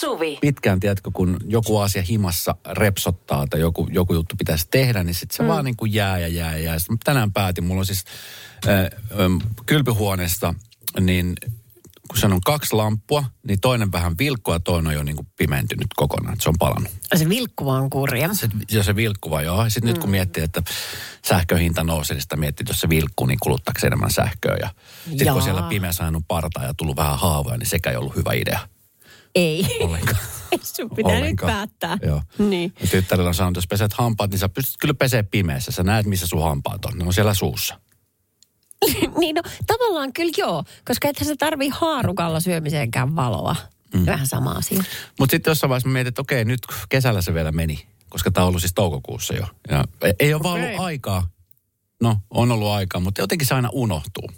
Suvi. pitkään, tiedätkö, kun joku asia himassa repsottaa tai joku, joku juttu pitäisi tehdä, niin sitten se mm. vaan niin kuin jää ja jää ja jää. Sitten tänään päätin, mulla on siis äh, äh, kylpyhuoneesta, niin kun se on kaksi lamppua, niin toinen vähän vilkkua ja toinen on jo niin kuin pimentynyt kokonaan, että se on palannut. Se vilkkuva on kurja. Se, ja se vilkkuva, joo. Sitten mm. nyt kun miettii, että sähköhinta nousee, niin sitä miettii, että jos se vilkkuu, niin kuluttaako se enemmän sähköä. Ja sitten kun siellä pimeässä on parta ja tullut vähän haavoja, niin sekä ei ollut hyvä idea Ei. ollenkaan. Ei sun pitää nyt Ollenkaan. päättää. Joo. Niin. Ja tyttärellä on sanonut, että jos peset hampaat, niin sä pystyt kyllä pesee pimeässä. Sä näet, missä sun hampaat on. Ne on siellä suussa. niin no, tavallaan kyllä joo, koska ethän se tarvii haarukalla syömiseenkään valoa. Mm. Vähän sama asia. Mutta sitten jossain vaiheessa mä mietin, että okei, nyt kesällä se vielä meni. Koska tämä on ollut siis toukokuussa jo. Ja ei- ei ole vaan Okei. ollut aikaa. No, on ollut aikaa, mutta jotenkin se aina unohtuu.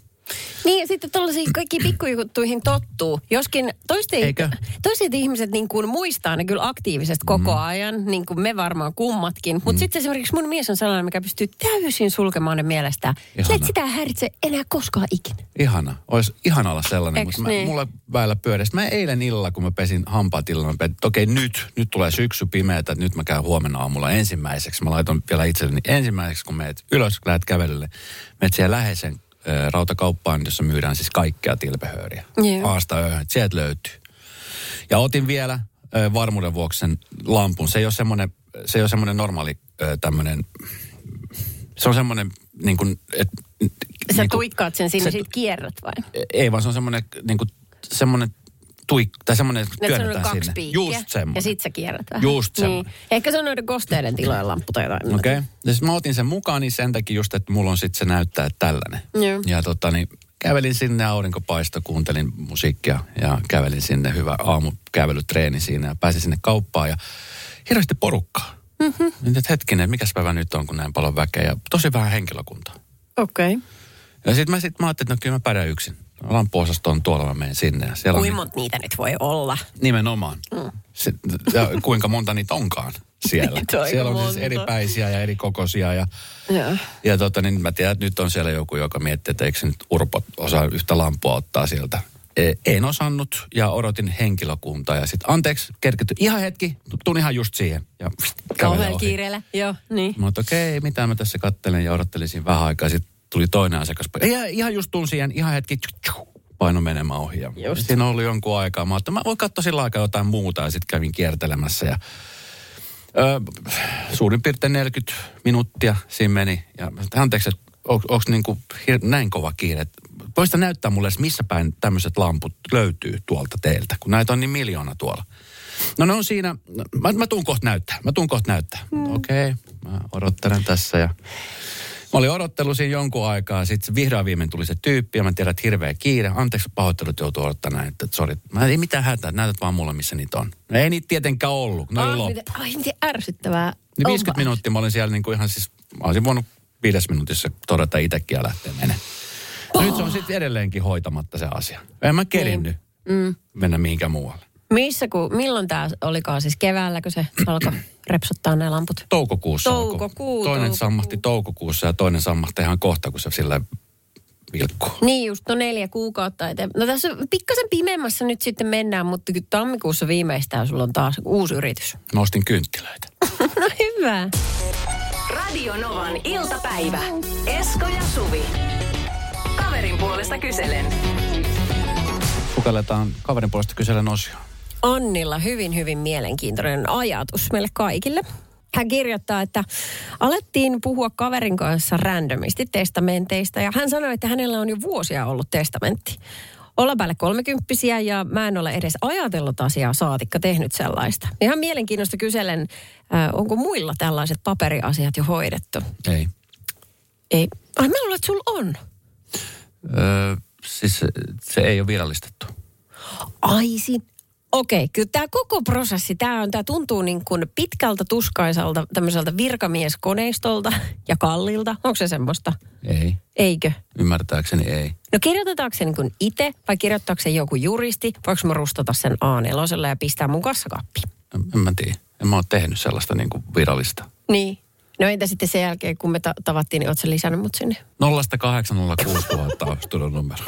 Niin ja sitten tuollaisiin kaikki pikkujuttuihin tottuu. Joskin toiset, Eikö? toiset ihmiset niin kuin muistaa ne kyllä aktiivisesti koko ajan, niin kuin me varmaan kummatkin. Mutta sitten esimerkiksi mun mies on sellainen, mikä pystyy täysin sulkemaan ne mielestään. Sä et Ihana. sitä häiritse enää koskaan ikinä. Ihana. Olisi ihana olla sellainen, Eiks mutta mä, niin? mulla väillä pyörästä. Mä eilen illalla, kun mä pesin hampaat illalla, mä että okei nyt, nyt tulee syksy pimeätä, että nyt mä käyn huomenna aamulla ensimmäiseksi. Mä laitan vielä itselleni ensimmäiseksi, kun meet ylös, lähdet kävelylle. Meet siihen läheisen rautakauppaan, jossa myydään siis kaikkea tilpehööriä. Joo. Aasta ööhön. Sieltä löytyy. Ja otin vielä varmuuden vuoksi sen lampun. Se ei ole semmoinen, se ei ole semmoinen normaali tämmöinen, se on semmoinen niin kuin, et, Sä niin kuin- tuikkaat sen sinne, se- sit kierrät vai? ei, vaan se on semmoinen, niin kuin, semmoinen tuik, tai semmoinen, Ne on työnnetään kaksi sinne. piikkiä. Just semmoinen. Ja sit sä kierrät vähän. Just niin. semmoinen. Ehkä se on noiden kosteiden tilojen lamppu tai jotain. Okei. Okay. Ja sit mä otin sen mukaan niin sen takia just, että mulla on sitten se näyttää tällainen. Joo. Ja tota niin, kävelin sinne, aurinko paistoi, kuuntelin musiikkia ja kävelin sinne, hyvä aamukävelytreeni siinä ja pääsin sinne kauppaan ja hirveästi porukkaa. Mm-hmm. Nyt että hetkinen, mikäs päivä nyt on, kun näin paljon väkeä ja tosi vähän henkilökuntaa. Okei. Okay. Ja sitten mä, sit mä ajattelin, että no kyllä mä pärjään yksin. Lampuosasto on tuolla, mä menen sinne. Ja siellä on Kuinka monta niitä nyt voi olla? Nimenomaan. Mm. Se, ja kuinka monta niitä onkaan siellä. Niitä on siellä on siis monta. eri päisiä ja eri kokoisia. Ja, Joo. ja tota, niin mä tiedän, että nyt on siellä joku, joka miettii, että eikö se nyt urpot osaa yhtä lampua ottaa sieltä. E, en osannut ja odotin henkilökuntaa ja sitten anteeksi, kerketty. Ihan hetki, tulin ihan just siihen. Ja Kauhean kiireellä. Joo, niin. Mä että okei, mitä mä tässä kattelen ja odottelin siinä vähän aikaa. Sitten tuli toinen asiakas. Ihan, ihan just tulin siihen, ihan hetki, paino menemään ohi. Ja Just. Siinä oli jonkun aikaa. Mä ajattelin, mä voin katsoa sillä aikaa jotain muuta ja sitten kävin kiertelemässä. Ja, ö, suurin piirtein 40 minuuttia siinä meni. Ja anteeksi, että onko niinku näin kova kiire? Voisitko näyttää mulle, edes, missä päin tämmöiset lamput löytyy tuolta teiltä, kun näitä on niin miljoona tuolla. No ne on siinä, mä, mä tuun kohta näyttää, mä tuun kohta näyttää. Mm. Okei, okay, mä odottelen tässä ja Mä olin odottelu siinä jonkun aikaa, sitten vihdoin viimein tuli se tyyppi ja mä tiedän, että hirveä kiire. Anteeksi, pahoittelut joutuu odottaa näin, että sori. Mä ei mitään hätää, näytät vaan mulle, missä niitä on. No ei niitä tietenkään ollut, ne oli Ai, loppu. ai, miten ärsyttävää. Niin onpa. 50 minuuttia mä olin siellä niin kuin ihan siis, mä olisin voinut viides minuutissa todeta itsekin ja lähteä menemään. Nyt se on sitten edelleenkin hoitamatta se asia. En mä kerinnyt mm. mennä mihinkään muualle. Missä, kun, milloin tämä olikaan siis keväälläkö se alkoi repsottaa nämä lamput? Toukokuussa. Toukokuu, Toinen toukokuu. sammahti toukokuussa ja toinen sammahti ihan kohta, kun se sillä vilkkuu. Niin just, no neljä kuukautta eteen. No tässä pikkasen pimeämmässä nyt sitten mennään, mutta kyllä tammikuussa viimeistään sulla on taas uusi yritys. Mä ostin kynttilöitä. no hyvä. Radio Novan iltapäivä. Esko ja Suvi. Kaverin puolesta kyselen. Sukelletaan kaverin puolesta kyselen osio. Annilla hyvin, hyvin mielenkiintoinen ajatus meille kaikille. Hän kirjoittaa, että alettiin puhua kaverin kanssa randomisti testamenteista ja hän sanoi, että hänellä on jo vuosia ollut testamentti. Olla päälle kolmekymppisiä ja mä en ole edes ajatellut asiaa saatikka tehnyt sellaista. Ihan mielenkiinnosta kyselen, äh, onko muilla tällaiset paperiasiat jo hoidettu? Ei. Ei. Ai mä luulen, että sulla on. Öö, siis se, ei ole virallistettu. Aisin. Okei, kyllä tämä koko prosessi, tämä on, tämä tuntuu niin kuin pitkältä tuskaisalta tämmöiseltä virkamieskoneistolta ja kallilta. Onko se semmoista? Ei. Eikö? Ymmärtääkseni ei. No kirjoitetaanko se niin kuin itse vai kirjoittaako se joku juristi? Voinko mä rustata sen A4 ja pistää mun kassakappiin? En, en mä tiedä. En mä ole tehnyt sellaista niin kuin virallista. Niin. No entä sitten sen jälkeen, kun me ta- tavattiin, niin ootko lisännyt mut sinne? 0806 000 on studion numero.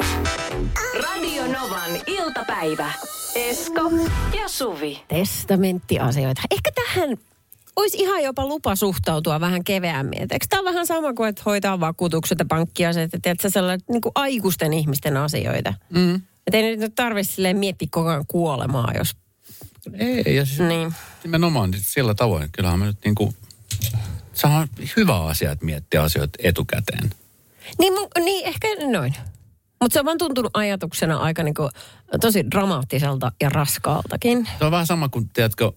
Radio Novan iltapäivä. Esko ja Suvi. Testamenttiasioita. Ehkä tähän olisi ihan jopa lupa suhtautua vähän keveämmin. Et Eikö tämä on vähän sama kuin, että hoitaa vakuutukset ja pankkiasiat, että tiedätkö, sellainen niin kuin aikuisten ihmisten asioita. Mm. Että ei nyt tarvitse miettiä koko ajan kuolemaa, jos... Ei, ja siis Niin. nimenomaan niin sillä tavoin. Kyllähän me nyt niin kuin, se on hyvä asia, että miettiä asioita etukäteen. Niin, niin ehkä noin. Mutta se on vaan tuntunut ajatuksena aika niinku, tosi dramaattiselta ja raskaaltakin. Se on vähän sama kuin, tiedätkö,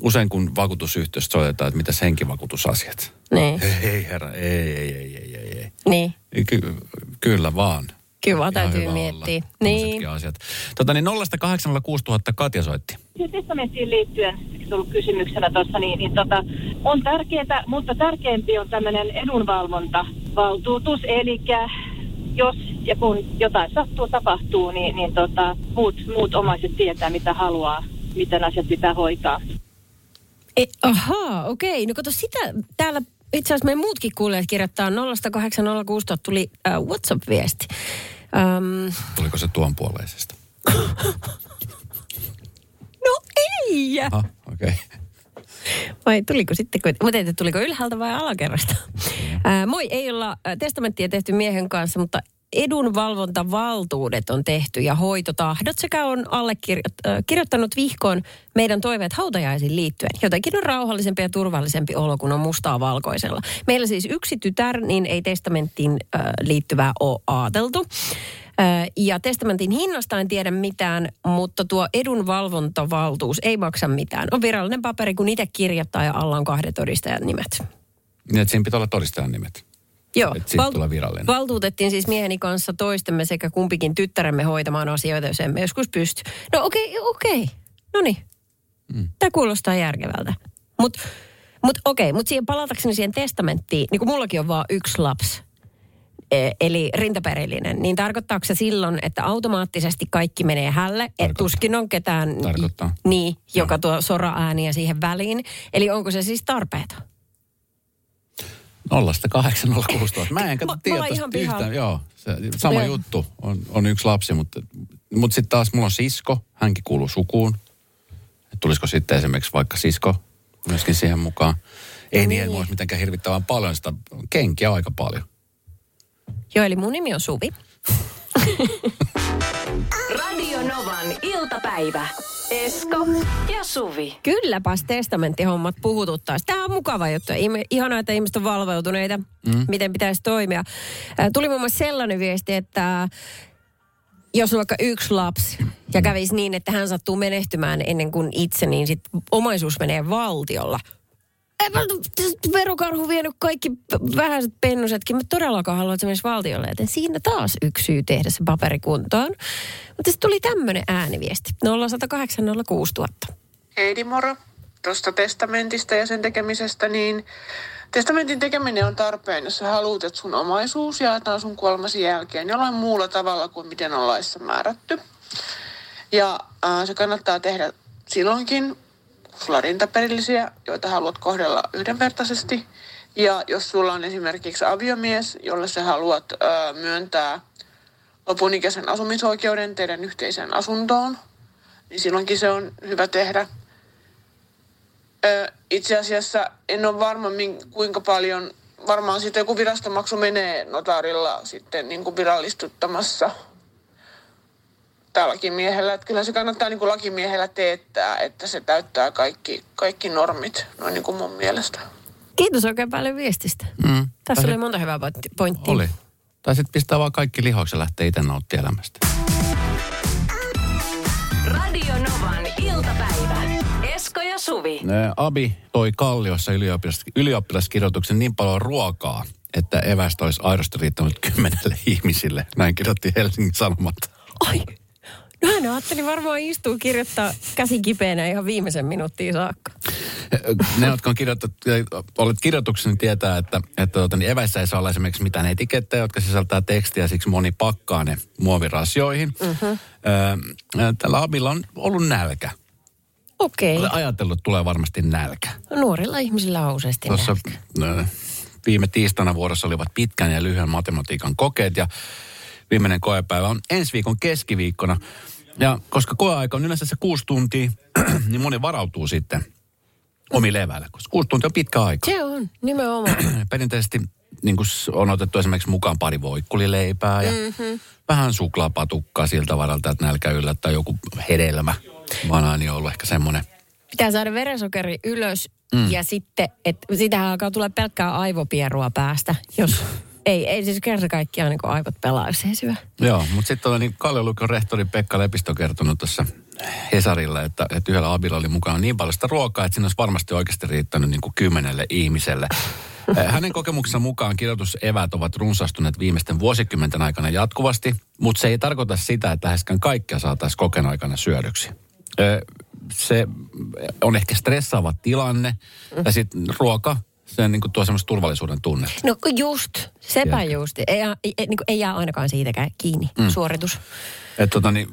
usein kun vakuutusyhtiöstä soitetaan, että mitäs henkivakuutusasiat. Niin, Ei, ei herra, ei, ei, ei, ei, ei, ei. niin. Ky- kyllä vaan. Kyllä Ihan täytyy miettiä. olla Niin. Asiat. Tota niin 0806000 Katja soitti. Siihen testamenttiin liittyen, ollut kysymyksenä tuossa, niin, niin tota, on tärkeää, mutta tärkeämpi on tämmöinen edunvalvontavaltuutus, eli jos ja kun jotain sattuu, tapahtuu, niin, niin tota, muut, muut omaiset tietää, mitä haluaa, miten asiat pitää hoitaa. E, ahaa, okei. No kato sitä täällä itse asiassa meidän muutkin kuulijat kirjoittaa 0806000 tuli äh, WhatsApp-viesti. Ähm, Tuliko se tuon puoleisesta? no ei! Ah, okei. Okay. Vai tuliko sitten, kun- mutta ei, tuliko ylhäältä vai alakerrasta? Ää, moi, ei olla testamenttia tehty miehen kanssa, mutta edunvalvontavaltuudet on tehty ja hoitotahdot sekä on allekirjoittanut vihkoon meidän toiveet hautajaisiin liittyen. Jotenkin on rauhallisempi ja turvallisempi olo, kun on mustaa valkoisella. Meillä siis yksi tytär, niin ei testamenttiin liittyvää ole ajateltu. Äh, Ja testamentin hinnasta en tiedä mitään, mutta tuo edunvalvontavaltuus ei maksa mitään. On virallinen paperi, kun itse kirjoittaa ja alla on kahden todistajan nimet. Niin, että siinä pitää olla todistajan nimet. Joo. Virallinen. Valtuutettiin siis mieheni kanssa toistemme sekä kumpikin tyttäremme hoitamaan asioita, jos emme joskus pysty. No okei, okay, okei. Okay. No niin. Mm. Tämä kuulostaa järkevältä. Mutta mut, okei, mutta siihen palatakseni siihen testamenttiin, niin kun mullakin on vaan yksi lapsi, e- eli rintaperillinen, niin tarkoittaako se silloin, että automaattisesti kaikki menee hälle, että tuskin on ketään, Tarkoittaa. niin, joka tuo sora-ääniä siihen väliin. Eli onko se siis tarpeeton? 0806000. Mä en Mä- katso mä tiedä ihan tosta pihalla. yhtään. Joo, se, sama Joo. juttu. On, on yksi lapsi, mutta, mutta sitten taas mulla on sisko. Hänkin kuuluu sukuun. Et tulisiko sitten esimerkiksi vaikka sisko myöskin siihen mukaan? Ei niin, niin olisi mitenkään hirvittävän paljon sitä. Kenkiä aika paljon. Joo, eli mun nimi on Suvi. Radio Novan iltapäivä. Esko ja Suvi. Kylläpäs testamenttihommat puhututtaisi. Tämä on mukava juttu. Ihanaa, että ihmiset on valveutuneita, mm. miten pitäisi toimia. Tuli muun muassa sellainen viesti, että jos on vaikka yksi lapsi ja kävisi niin, että hän sattuu menehtymään ennen kuin itse, niin sit omaisuus menee valtiolla. Eipä verokarhu vienyt kaikki vähäiset pennusetkin. Mä todellakaan haluan, että se menisi valtiolle. Joten siinä taas yksi syy tehdä se paperi kuntoon. Mutta sitten tuli tämmöinen ääniviesti. 0108 06000. Heidi moro. Tuosta testamentista ja sen tekemisestä, niin testamentin tekeminen on tarpeen, jos sä haluat, että sun omaisuus jaetaan sun kuolemasi jälkeen jollain muulla tavalla kuin miten on laissa määrätty. Ja äh, se kannattaa tehdä silloinkin, sulla on rintaperillisiä, joita haluat kohdella yhdenvertaisesti. Ja jos sulla on esimerkiksi aviomies, jolle sä haluat äh, myöntää lopunikäisen asumisoikeuden teidän yhteiseen asuntoon, niin silloinkin se on hyvä tehdä. Ö, itse asiassa en ole varma, kuinka paljon, varmaan sitten joku virastomaksu menee notaarilla sitten niin kuin virallistuttamassa tälläkin miehellä. Että kyllä se kannattaa niin kuin lakimiehellä teettää, että se täyttää kaikki, kaikki normit, noin niin kuin mun mielestä. Kiitos oikein paljon viestistä. Mm. Tässä oli monta hyvää pointti- pointtia. Oli. Tai sitten pistää vaan kaikki lihoiksi ja lähtee itse nauttia elämästä. Radio Novan iltapäivä. Esko ja Suvi. Abi toi Kalliossa ylioppilas, ylioppilaskirjoituksen niin paljon ruokaa, että evästä olisi aidosti riittänyt kymmenelle ihmisille. Näin kirjoitti Helsingin Sanomat. Ai, no hän ajatteli varmaan istuu kirjoittaa käsi kipeänä ihan viimeisen minuuttiin saakka. Ne, jotka on olet kirjoituksen, tietää, että, että tuota, niin eväissä ei saa olla esimerkiksi mitään etikettejä, jotka sisältää tekstiä, siksi moni pakkaa ne muovirasioihin. Mm-hmm. Tällä Abilla on ollut nälkä. Okei. Olen ajatellut, että tulee varmasti nälkä. Nuorilla ihmisillä on useasti Tuossa nälkä. ö, viime tiistaina vuorossa olivat pitkän ja lyhyen matematiikan kokeet ja viimeinen koepäivä on ensi viikon keskiviikkona. Ja koska koeaika on yleensä se kuusi tuntia, niin moni varautuu sitten omille eväille, koska kuusi tuntia on pitkä aika. Se on, nimenomaan. Perinteisesti niin kuin on otettu esimerkiksi mukaan pari voikkulileipää ja mm-hmm. vähän suklaapatukkaa siltä varalta, että nälkä yllättää joku hedelmä. Banaani on ollut ehkä semmoinen. Pitää saada verensokeri ylös mm. ja sitten, että sitähän alkaa tulla pelkkää aivopierua päästä, jos ei, ei siis kerta kaikkiaan niin aivot pelaa, ei syö. Joo, mutta sitten on niin Kalliolukion rehtori Pekka Lepistö kertonut tuossa Hesarilla, että, että yhdellä abilla oli mukana niin paljon sitä ruokaa, että siinä olisi varmasti oikeasti riittänyt niin kuin kymmenelle ihmiselle. Eh, Hänen kokemuksensa mukaan kirjoitusevät ovat runsastuneet viimeisten vuosikymmenten aikana jatkuvasti, mutta se ei tarkoita sitä, että läheskään kaikkea saataisiin kokeen aikana syödyksi. Ö, Se on ehkä stressaava tilanne ja sitten ruoka, se niin kuin tuo semmoista turvallisuuden tunnetta. No just, sepä Tiedätkö? just. Ei, ei, ei, niin kuin ei jää ainakaan siitäkään kiinni mm. suoritus. Et tota, niin,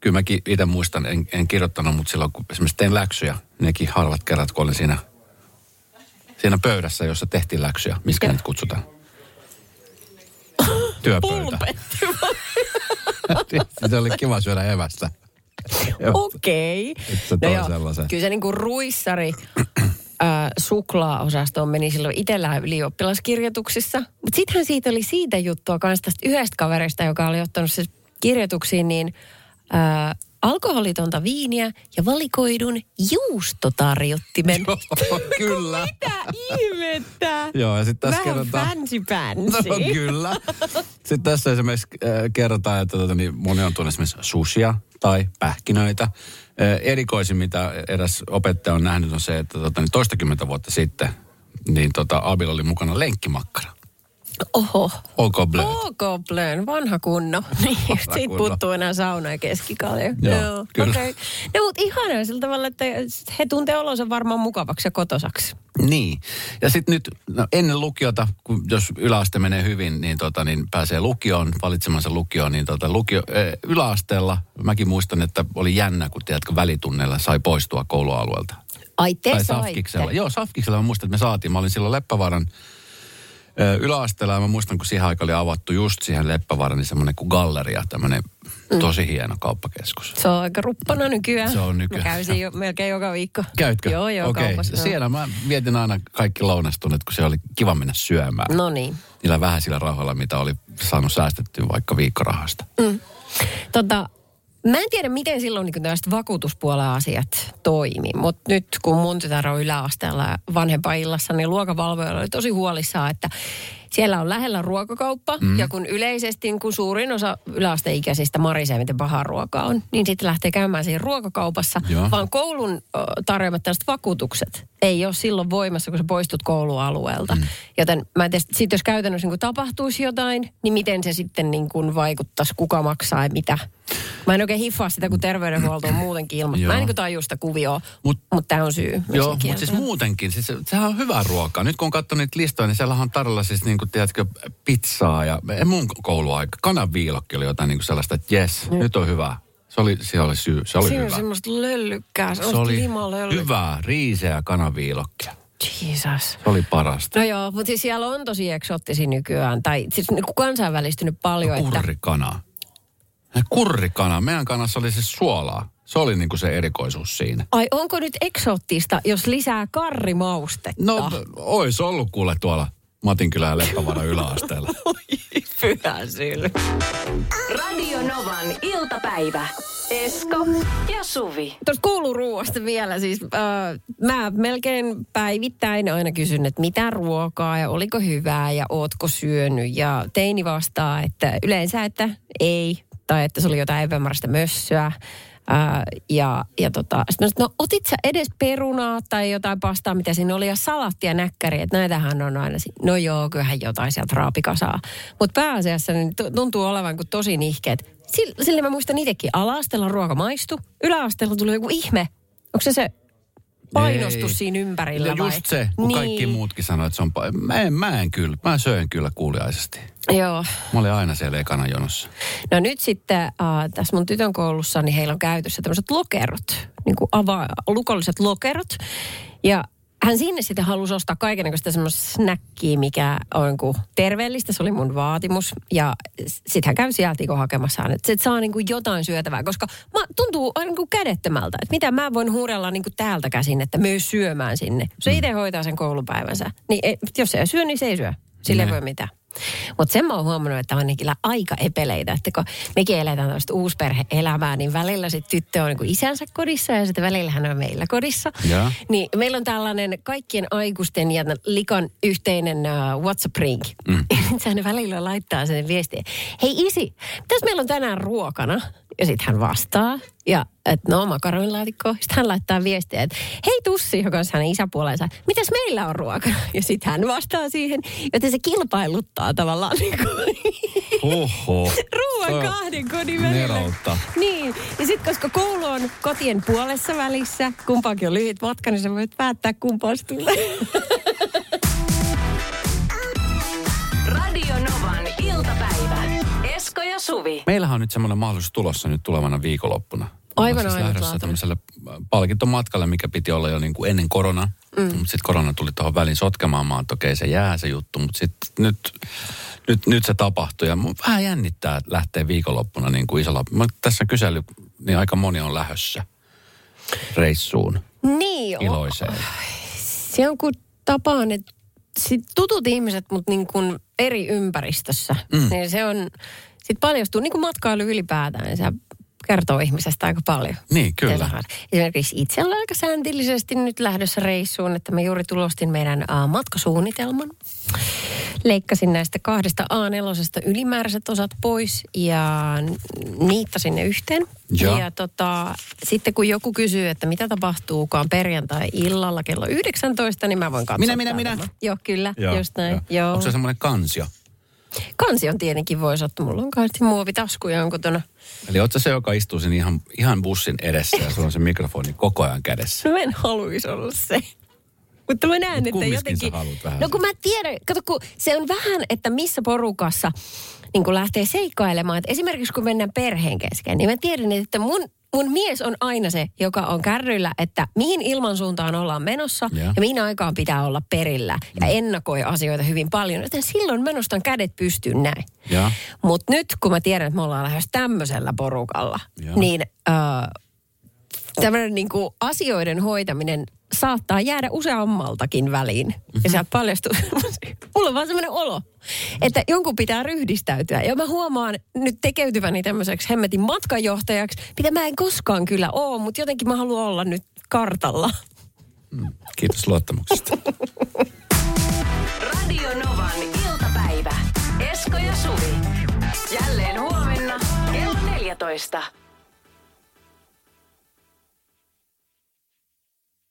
kyllä mäkin itse muistan, en, en kirjoittanut, mutta silloin kun esimerkiksi tein läksyjä, nekin harvat kerrat, kun olin siinä, siinä pöydässä, jossa tehtiin läksyjä, miskä Joo. nyt kutsutaan? Työpöytä. se oli kiva syödä evästä. Okei. Toi sellaisen. Kyllä se niin kuin ruissari äh, suklaaosastoon meni silloin itsellä ylioppilaskirjoituksissa. Mutta sittenhän siitä oli siitä juttua myös tästä yhdestä kaverista, joka oli ottanut se kirjoituksiin, niin äh, alkoholitonta viiniä ja valikoidun juustotarjottimen. kyllä. Mitä ihmettä? Joo, ja sitten tässä Vähän kerrotaan... fancy pansy. No kyllä. Sitten tässä esimerkiksi äh, kerrotaan, että tota, niin moni on tuonut esimerkiksi sushia tai pähkinöitä. Äh, erikoisin, mitä eräs opettaja on nähnyt, on se, että tota, niin toistakymmentä vuotta sitten niin tota, Abil oli mukana lenkkimakkara. Oho. OK Blöd. OK Blön, vanha kunno. Niin, siitä kunno. puuttuu enää sauna ja keskikalja. Joo, kyllä. Okay. No mutta ihanaa sillä tavalla, että he tuntee olonsa varmaan mukavaksi ja kotosaksi. Niin. Ja sitten nyt no, ennen lukiota, kun jos yläaste menee hyvin, niin, tota, niin pääsee lukioon, valitsemansa lukioon, niin tota, lukio, ö, yläasteella, mäkin muistan, että oli jännä, kun tiedätkö, välitunneilla sai poistua koulualueelta. Ai te tai saitte. Safkiksella. Joo, Safkiksella mä muistan, että me saatiin. Mä olin silloin Leppävaaran yläasteella mä muistan, kun siihen aikaan oli avattu just siihen Leppävaaran, niin semmoinen kuin galleria, tämmöinen Mm. tosi hieno kauppakeskus. Se on aika ruppana nykyään. Se on nykyään. Mä käyn jo melkein joka viikko. Käytkö? Joo, joo, Okei. kaupassa. Siellä mä vietin aina kaikki lounastunnit, kun se oli kiva mennä syömään. No niin. Niillä vähäisillä rahoilla, mitä oli saanut säästettyä vaikka viikkorahasta. Tota, mä en tiedä, miten silloin niin tällaiset vakuutuspuolen asiat toimi, mutta nyt kun mun tytär on yläasteella vanhempaillassa, niin luokavalvoja oli tosi huolissaan, että siellä on lähellä ruokakauppa mm. ja kun yleisesti kun suurin osa yläasteikäisistä marisee, miten pahaa ruokaa on, niin sitten lähtee käymään siinä ruokakaupassa, Joo. vaan koulun tarjoamat tällaiset vakuutukset ei ole silloin voimassa, kun sä poistut koulualueelta. Mm. Joten mä en tiedä, sit jos käytännössä niin tapahtuisi jotain, niin miten se sitten niin kuin vaikuttaisi, kuka maksaa ja mitä. Mä en oikein hiffaa sitä, kun terveydenhuolto on muutenkin ilman. Mä en niin tajua sitä kuvioa, Mut- mutta tämä on syy. Joo, mutta siis muutenkin, siis se, sehän on hyvää ruokaa. Nyt kun on katsonut niitä listoja, niin siellä on tarjolla siis niin kuin, tiedätkö, pizzaa ja mun kouluaika. Kananviilokki oli jotain niin kuin sellaista, että jes, nyt on hyvä. Se oli, se oli syy, se oli Siinä on hyvä. semmoista löllykkää, Se semmoista oli limalöllykkää. hyvää riiseä kananviilokkia. Jesus. Se oli parasta. No joo, mutta siis siellä on tosi eksoottisia nykyään, tai siis niin kuin kansainvälistynyt paljon, että Kurrikana. Kurrikana. Meidän kanassa oli siis suolaa. Se oli niin kuin se erikoisuus siinä. ai onko nyt eksoottista, jos lisää karrimaustetta? No, ois ollut kuule tuolla Matinkylän ja Leppävaaran yläasteella. pyhä syl. Radio Novan iltapäivä. Esko ja Suvi. Tuosta kouluruuasta vielä siis, äh, mä melkein päivittäin aina kysyn, että mitä ruokaa ja oliko hyvää ja ootko syönyt. Ja teini vastaa, että yleensä, että ei, tai että se oli jotain epämääräistä mössöä. Ää, ja, ja tota, sitten mä sanoin, no otit sä edes perunaa tai jotain pastaa, mitä siinä oli, ja salattia näkkäri, että näitähän on aina, no joo, kyllähän jotain sieltä raapikasaa. Mutta pääasiassa niin tu- tuntuu olevan kuin tosi nihkeet. Sillä, sillä mä muistan itsekin, ala-asteella ruoka maistu, yläasteella tuli joku ihme. Onko se se painostus Ei. siinä ympärillä Ja vai? just se, kun niin. kaikki muutkin sanoo, että se on... Pa- mä, en, mä en kyllä, mä söin kyllä kuuliaisesti. Joo. Mä olin aina siellä ekana jonossa. No nyt sitten äh, tässä mun tytön koulussa, niin heillä on käytössä tämmöiset lokerot, niin kuin ava- lukolliset lokerot. Ja hän sinne sitten halusi ostaa kaikenlaista semmoista snäkkiä, mikä on kuin terveellistä. Se oli mun vaatimus. Ja sitten hän käy sieltä niinku hakemassa että saa niinku jotain syötävää. Koska mä, tuntuu aina niinku kädettömältä, että mitä mä voin huudella niinku täältä käsin, että myös syömään sinne. Se itse hoitaa sen koulupäivänsä. Niin ei, jos se ei syö, niin se ei syö. Sille ei Ne. voi mitään. Mutta sen mä oon huomannut, että on kyllä aika epeleitä, että kun mekin eletään tällaista uusperhe-elämää, niin välillä sitten tyttö on niin isänsä kodissa ja sitten välillä hän on meillä kodissa. Joo. Niin meillä on tällainen kaikkien aikuisten ja likan yhteinen uh, WhatsApp-ring. Mm. Sehän välillä laittaa sen viestin, hei isi, mitäs meillä on tänään ruokana? Ja sitten hän vastaa, ja että no makaronilaatikko. Sitten hän laittaa viestiä, että hei Tussi, joka on hänen isäpuolensa, mitäs meillä on ruokana? Ja sitten hän vastaa siihen, joten se kilpailuttaa tavallaan niin kuin Oho. ruoan kahden kodin välillä. neroutta. Niin, ja sitten koska koulu on kotien puolessa välissä, kumpaakin on lyhyt matka, niin sä voit päättää kumpaan tulee. Suvi. Meillähän on nyt semmoinen mahdollisuus tulossa nyt tulevana viikonloppuna. Aivan siis lähdössä tämmöiselle palkintomatkalle, mikä piti olla jo niin kuin ennen korona. Mm. Mutta sitten korona tuli tuohon väliin sotkemaan maan, että okei se jää se juttu. Mutta sitten nyt, nyt, nyt se tapahtui ja mun vähän jännittää lähteä viikonloppuna niin kuin isolla. Mä tässä kysely, niin aika moni on lähössä reissuun niin, on. iloiseen. se on kuin tapaan, että sit tutut ihmiset, mutta niin kuin eri ympäristössä. Mm. Niin se on, sitten paljastuu, niin kuin matkailu ylipäätään, niin se kertoo ihmisestä aika paljon. Niin, kyllä. Esimerkiksi itse olen aika sääntillisesti nyt lähdössä reissuun, että mä juuri tulostin meidän uh, matkasuunnitelman. Leikkasin näistä kahdesta A4 ylimääräiset osat pois ja niittasin ne yhteen. Joo. Ja tota, sitten kun joku kysyy, että mitä tapahtuukaan perjantai-illalla kello 19, niin mä voin katsoa. Minä, minä, täältä. minä. Joo, kyllä, Joo, just näin. Joo. Onko se semmoinen kansio? Kansion tietenkin voisi ottaa. Mulla on kaikki muovitaskuja on kotona. Eli ootko se, joka istuu siinä ihan, ihan bussin edessä ja sulla on se mikrofoni koko ajan kädessä? No mä en haluaisi olla se. Mutta mä näen, Mut että jotenkin... vähän no kun mä tiedän, kato kun se on vähän, että missä porukassa niin kun lähtee seikkailemaan. Että esimerkiksi kun mennään perheen kesken, niin mä tiedän, että mun, mun mies on aina se, joka on kärryillä, että mihin ilmansuuntaan ollaan menossa Ja. ja mihin aikaan pitää olla perillä. Ja ennakoi asioita hyvin paljon. Joten silloin mä nostan kädet pystyyn näin. Ja. Mutta nyt kun mä tiedän, että me ollaan lähes tämmöisellä porukalla, Joo. niin äh, tämmöinen niin kuin asioiden hoitaminen saattaa jäädä useammaltakin väliin. Mm-hmm. Ja sieltä paljastuu, mulla on vaan semmoinen olo, että jonkun pitää ryhdistäytyä. Ja mä huomaan nyt tekeytyväni tämmöiseksi hemmetin matkajohtajaksi, mitä mä en koskaan kyllä ole, mutta jotenkin mä haluan olla nyt kartalla. Kiitos luottamuksesta. Radio Novan iltapäivä. Esko ja Suvi. Jälleen huomenna kello 14.